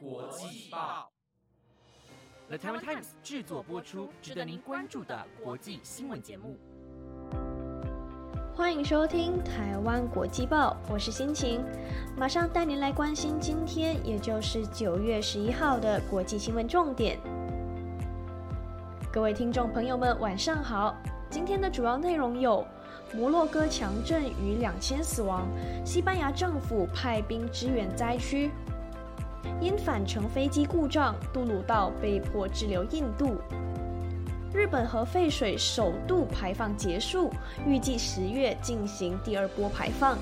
国际报，The Taiwan Times 制作播出，值得您关注的国际新闻节目。欢迎收听《台湾国际报》，我是心情，马上带您来关心今天，也就是九月十一号的国际新闻重点。各位听众朋友们，晚上好。今天的主要内容有：摩洛哥强震逾两千死亡，西班牙政府派兵支援灾区。因返程飞机故障，杜鲁道被迫滞留印度。日本核废水首度排放结束，预计十月进行第二波排放。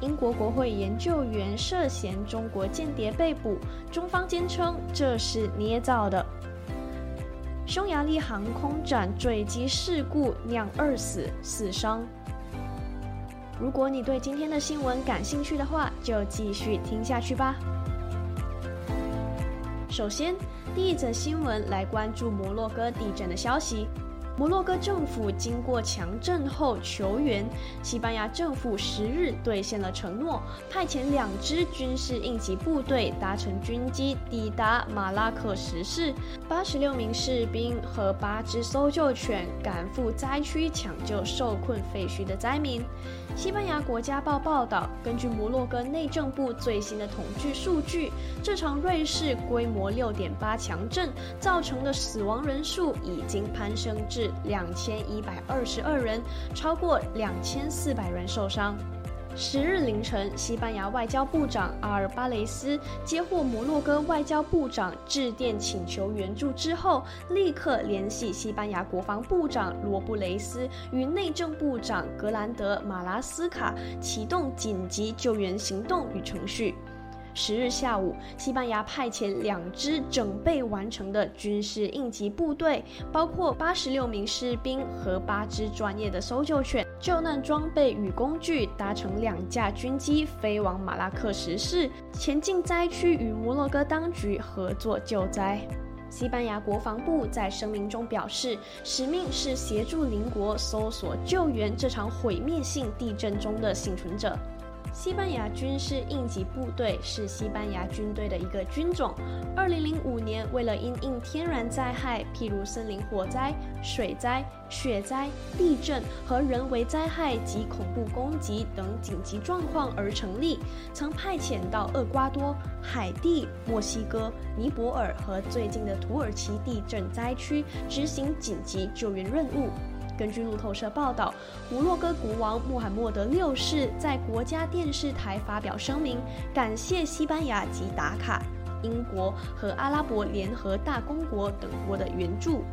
英国国会研究员涉嫌中国间谍被捕，中方坚称这是捏造的。匈牙利航空展坠机事故酿二死四伤。如果你对今天的新闻感兴趣的话，就继续听下去吧。首先，第一则新闻来关注摩洛哥地震的消息。摩洛哥政府经过强震后求援，西班牙政府十日兑现了承诺，派遣两支军事应急部队搭乘军机抵达马拉克什市，八十六名士兵和八只搜救犬赶赴灾区抢救受困废墟的灾民。西班牙国家报报道，根据摩洛哥内政部最新的统计数据，这场瑞士规模六点八强震造成的死亡人数已经攀升至两千一百二十二人，超过两千四百人受伤。十日凌晨，西班牙外交部长阿尔巴雷斯接获摩洛哥外交部长致电请求援助之后，立刻联系西班牙国防部长罗布雷斯与内政部长格兰德马拉斯卡，启动紧急救援行动与程序。十日下午，西班牙派遣两支整备完成的军事应急部队，包括八十六名士兵和八只专业的搜救犬、救难装备与工具，搭乘两架军机飞往马拉克什市，前进灾区与摩洛哥当局合作救灾。西班牙国防部在声明中表示，使命是协助邻国搜索救援这场毁灭性地震中的幸存者。西班牙军事应急部队是西班牙军队的一个军种。二零零五年，为了因应天然灾害，譬如森林火灾、水灾、雪灾、地震和人为灾害及恐怖攻击等紧急状况而成立，曾派遣到厄瓜多、海地、墨西哥、尼泊尔和最近的土耳其地震灾区执行紧急救援任务。根据路透社报道，摩洛哥国王穆罕默德六世在国家电视台发表声明，感谢西班牙及达卡、英国和阿拉伯联合大公国等国的援助。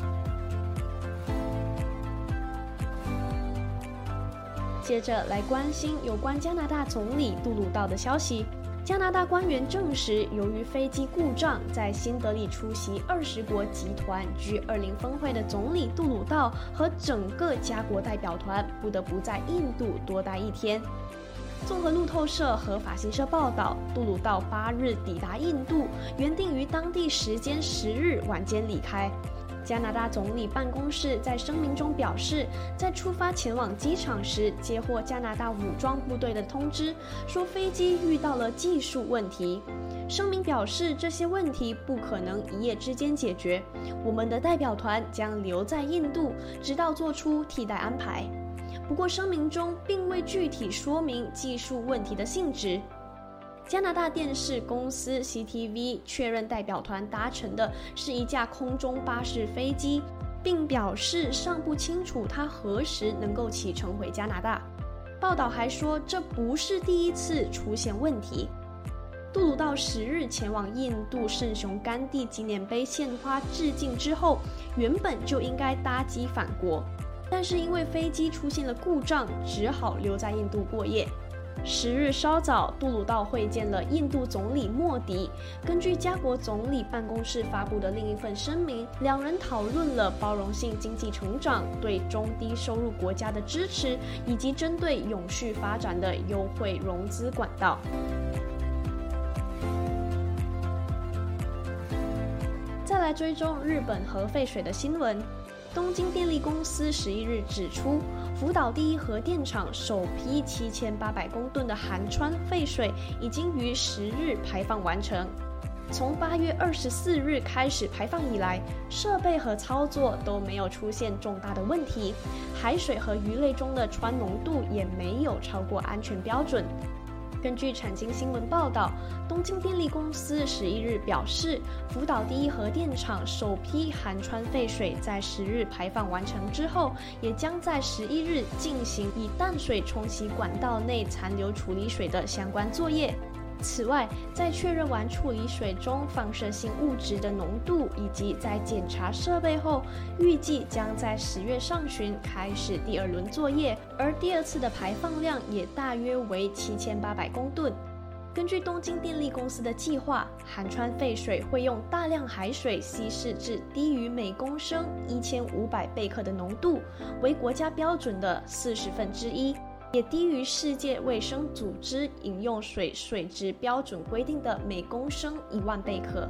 接着来关心有关加拿大总理杜鲁道的消息。加拿大官员证实，由于飞机故障，在新德里出席二十国集团 G20 峰会的总理杜鲁道和整个加国代表团不得不在印度多待一天。综合路透社和法新社报道，杜鲁道八日抵达印度，原定于当地时间十日晚间离开。加拿大总理办公室在声明中表示，在出发前往机场时，接获加拿大武装部队的通知，说飞机遇到了技术问题。声明表示，这些问题不可能一夜之间解决，我们的代表团将留在印度，直到做出替代安排。不过，声明中并未具体说明技术问题的性质。加拿大电视公司 CTV 确认，代表团搭乘的是一架空中巴士飞机，并表示尚不清楚它何时能够启程回加拿大。报道还说，这不是第一次出现问题。杜鲁道十日前往印度圣雄甘地纪念碑献花致敬之后，原本就应该搭机返国，但是因为飞机出现了故障，只好留在印度过夜。十日稍早，杜鲁道会见了印度总理莫迪。根据加国总理办公室发布的另一份声明，两人讨论了包容性经济成长、对中低收入国家的支持，以及针对永续发展的优惠融资管道。再来追踪日本核废水的新闻。东京电力公司十一日指出，福岛第一核电厂首批七千八百公吨的含氚废水已经于十日排放完成。从八月二十四日开始排放以来，设备和操作都没有出现重大的问题，海水和鱼类中的氚浓度也没有超过安全标准。根据产经新闻报道，东京电力公司十一日表示，福岛第一核电厂首批含氚废水在十日排放完成之后，也将在十一日进行以淡水冲洗管道内残留处理水的相关作业。此外，在确认完处理水中放射性物质的浓度以及在检查设备后，预计将在十月上旬开始第二轮作业，而第二次的排放量也大约为七千八百公吨。根据东京电力公司的计划，含川废水会用大量海水稀释至低于每公升一千五百贝克的浓度，为国家标准的四十分之一。也低于世界卫生组织饮用水水质标准规定的每公升一万贝克。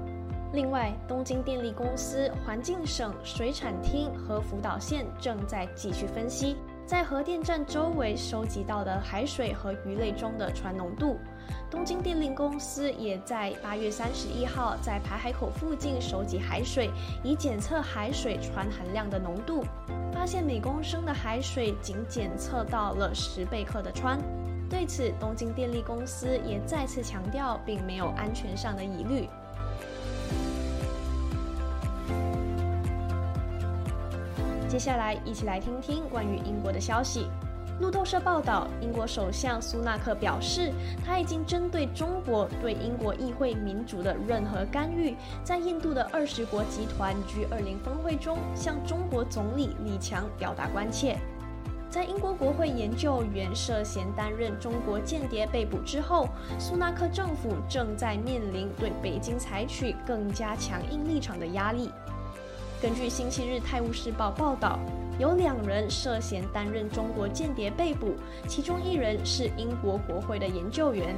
另外，东京电力公司、环境省、水产厅和福岛县正在继续分析在核电站周围收集到的海水和鱼类中的氚浓度。东京电力公司也在八月三十一号在排海口附近收集海水，以检测海水氚含量的浓度。发现每公升的海水仅检测到了十贝克的氚，对此，东京电力公司也再次强调，并没有安全上的疑虑。接下来，一起来听听关于英国的消息。路透社报道，英国首相苏纳克表示，他已经针对中国对英国议会民主的任何干预，在印度的二十国集团 G20 峰会中向中国总理李强表达关切。在英国国会研究员涉嫌担任中国间谍被捕之后，苏纳克政府正在面临对北京采取更加强硬立场的压力。根据《星期日泰晤士报》报道。有两人涉嫌担任中国间谍被捕，其中一人是英国国会的研究员。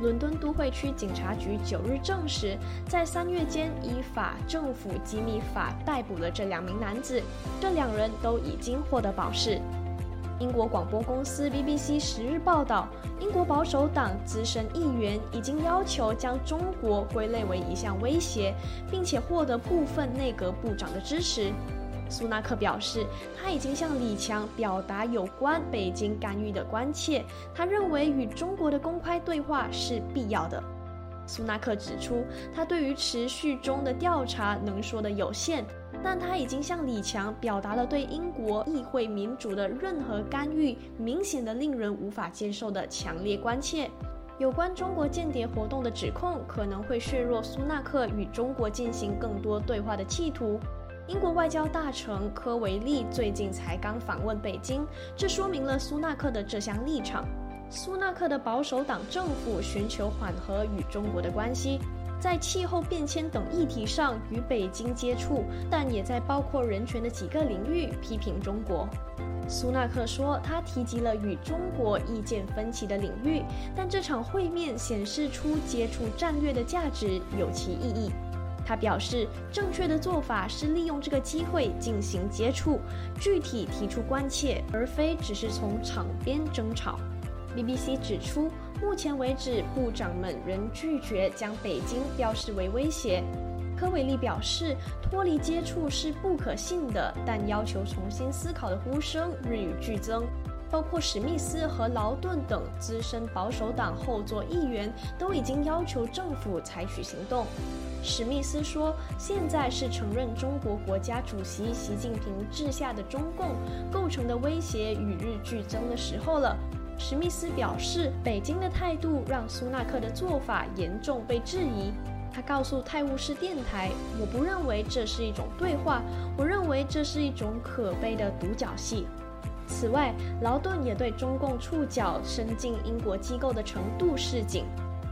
伦敦都会区警察局九日证实，在三月间依法政府机密法逮捕了这两名男子，这两人都已经获得保释。英国广播公司 BBC 十日报道，英国保守党资深议员已经要求将中国归类为一项威胁，并且获得部分内阁部长的支持。苏纳克表示，他已经向李强表达有关北京干预的关切。他认为与中国的公开对话是必要的。苏纳克指出，他对于持续中的调查能说的有限，但他已经向李强表达了对英国议会民主的任何干预明显的令人无法接受的强烈关切。有关中国间谍活动的指控可能会削弱苏纳克与中国进行更多对话的企图。英国外交大臣科维利最近才刚访问北京，这说明了苏纳克的这项立场。苏纳克的保守党政府寻求缓和与中国的关系，在气候变迁等议题上与北京接触，但也在包括人权的几个领域批评中国。苏纳克说，他提及了与中国意见分歧的领域，但这场会面显示出接触战略的价值有其意义。他表示，正确的做法是利用这个机会进行接触，具体提出关切，而非只是从场边争吵。BBC 指出，目前为止，部长们仍拒绝将北京标示为威胁。科维利表示，脱离接触是不可信的，但要求重新思考的呼声日与剧增。包括史密斯和劳顿等资深保守党后座议员都已经要求政府采取行动。史密斯说：“现在是承认中国国家主席习近平治下的中共构成的威胁与日俱增的时候了。”史密斯表示，北京的态度让苏纳克的做法严重被质疑。他告诉泰晤士电台：“我不认为这是一种对话，我认为这是一种可悲的独角戏。”此外，劳顿也对中共触角伸进英国机构的程度示警。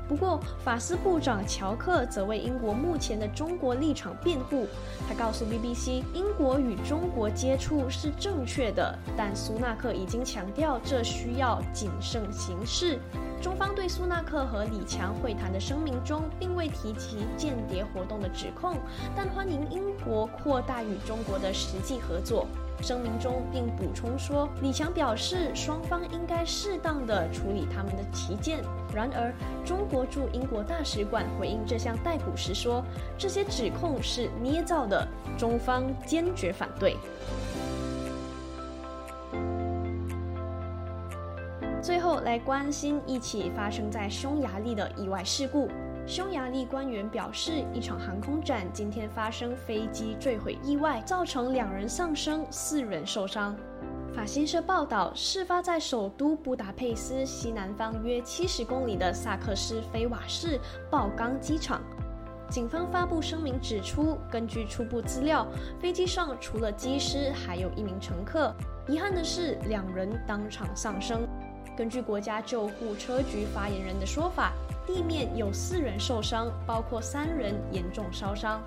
不过，法斯部长乔克则为英国目前的中国立场辩护。他告诉 BBC，英国与中国接触是正确的，但苏纳克已经强调这需要谨慎行事。中方对苏纳克和李强会谈的声明中并未提及间谍活动的指控，但欢迎英国扩大与中国的实际合作。声明中并补充说，李强表示双方应该适当的处理他们的旗舰。然而，中国驻英国大使馆回应这项逮捕时说，这些指控是捏造的，中方坚决反对。最后来关心一起发生在匈牙利的意外事故。匈牙利官员表示，一场航空展今天发生飞机坠毁意外，造成两人丧生，四人受伤。法新社报道，事发在首都布达佩斯西南方约七十公里的萨克斯菲瓦市鲍冈机场。警方发布声明指出，根据初步资料，飞机上除了机师，还有一名乘客。遗憾的是，两人当场丧生。根据国家救护车局发言人的说法。地面有四人受伤，包括三人严重烧伤。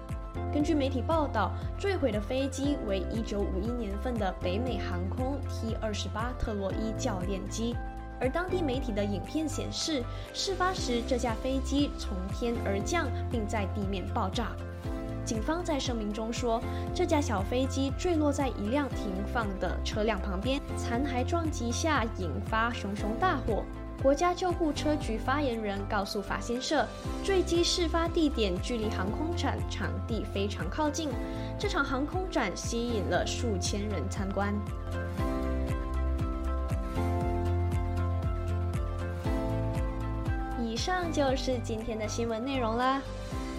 根据媒体报道，坠毁的飞机为1951年份的北美航空 T-28 特洛伊教练机，而当地媒体的影片显示，事发时这架飞机从天而降，并在地面爆炸。警方在声明中说，这架小飞机坠落在一辆停放的车辆旁边，残骸撞击下引发熊熊大火。国家救护车局发言人告诉法新社，坠机事发地点距离航空展场地非常靠近。这场航空展吸引了数千人参观。以上就是今天的新闻内容啦。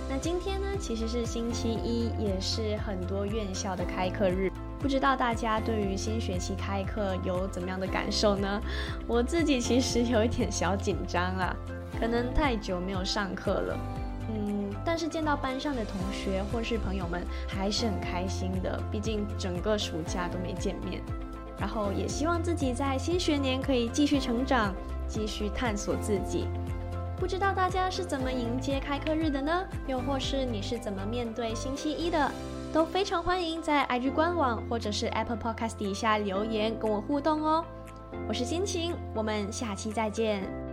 那今天呢，其实是星期一，也是很多院校的开课日。不知道大家对于新学期开课有怎么样的感受呢？我自己其实有一点小紧张啊，可能太久没有上课了，嗯，但是见到班上的同学或是朋友们还是很开心的，毕竟整个暑假都没见面。然后也希望自己在新学年可以继续成长，继续探索自己。不知道大家是怎么迎接开课日的呢？又或是你是怎么面对星期一的？都非常欢迎在 IG 官网或者是 Apple Podcast 底下留言跟我互动哦。我是心情，我们下期再见。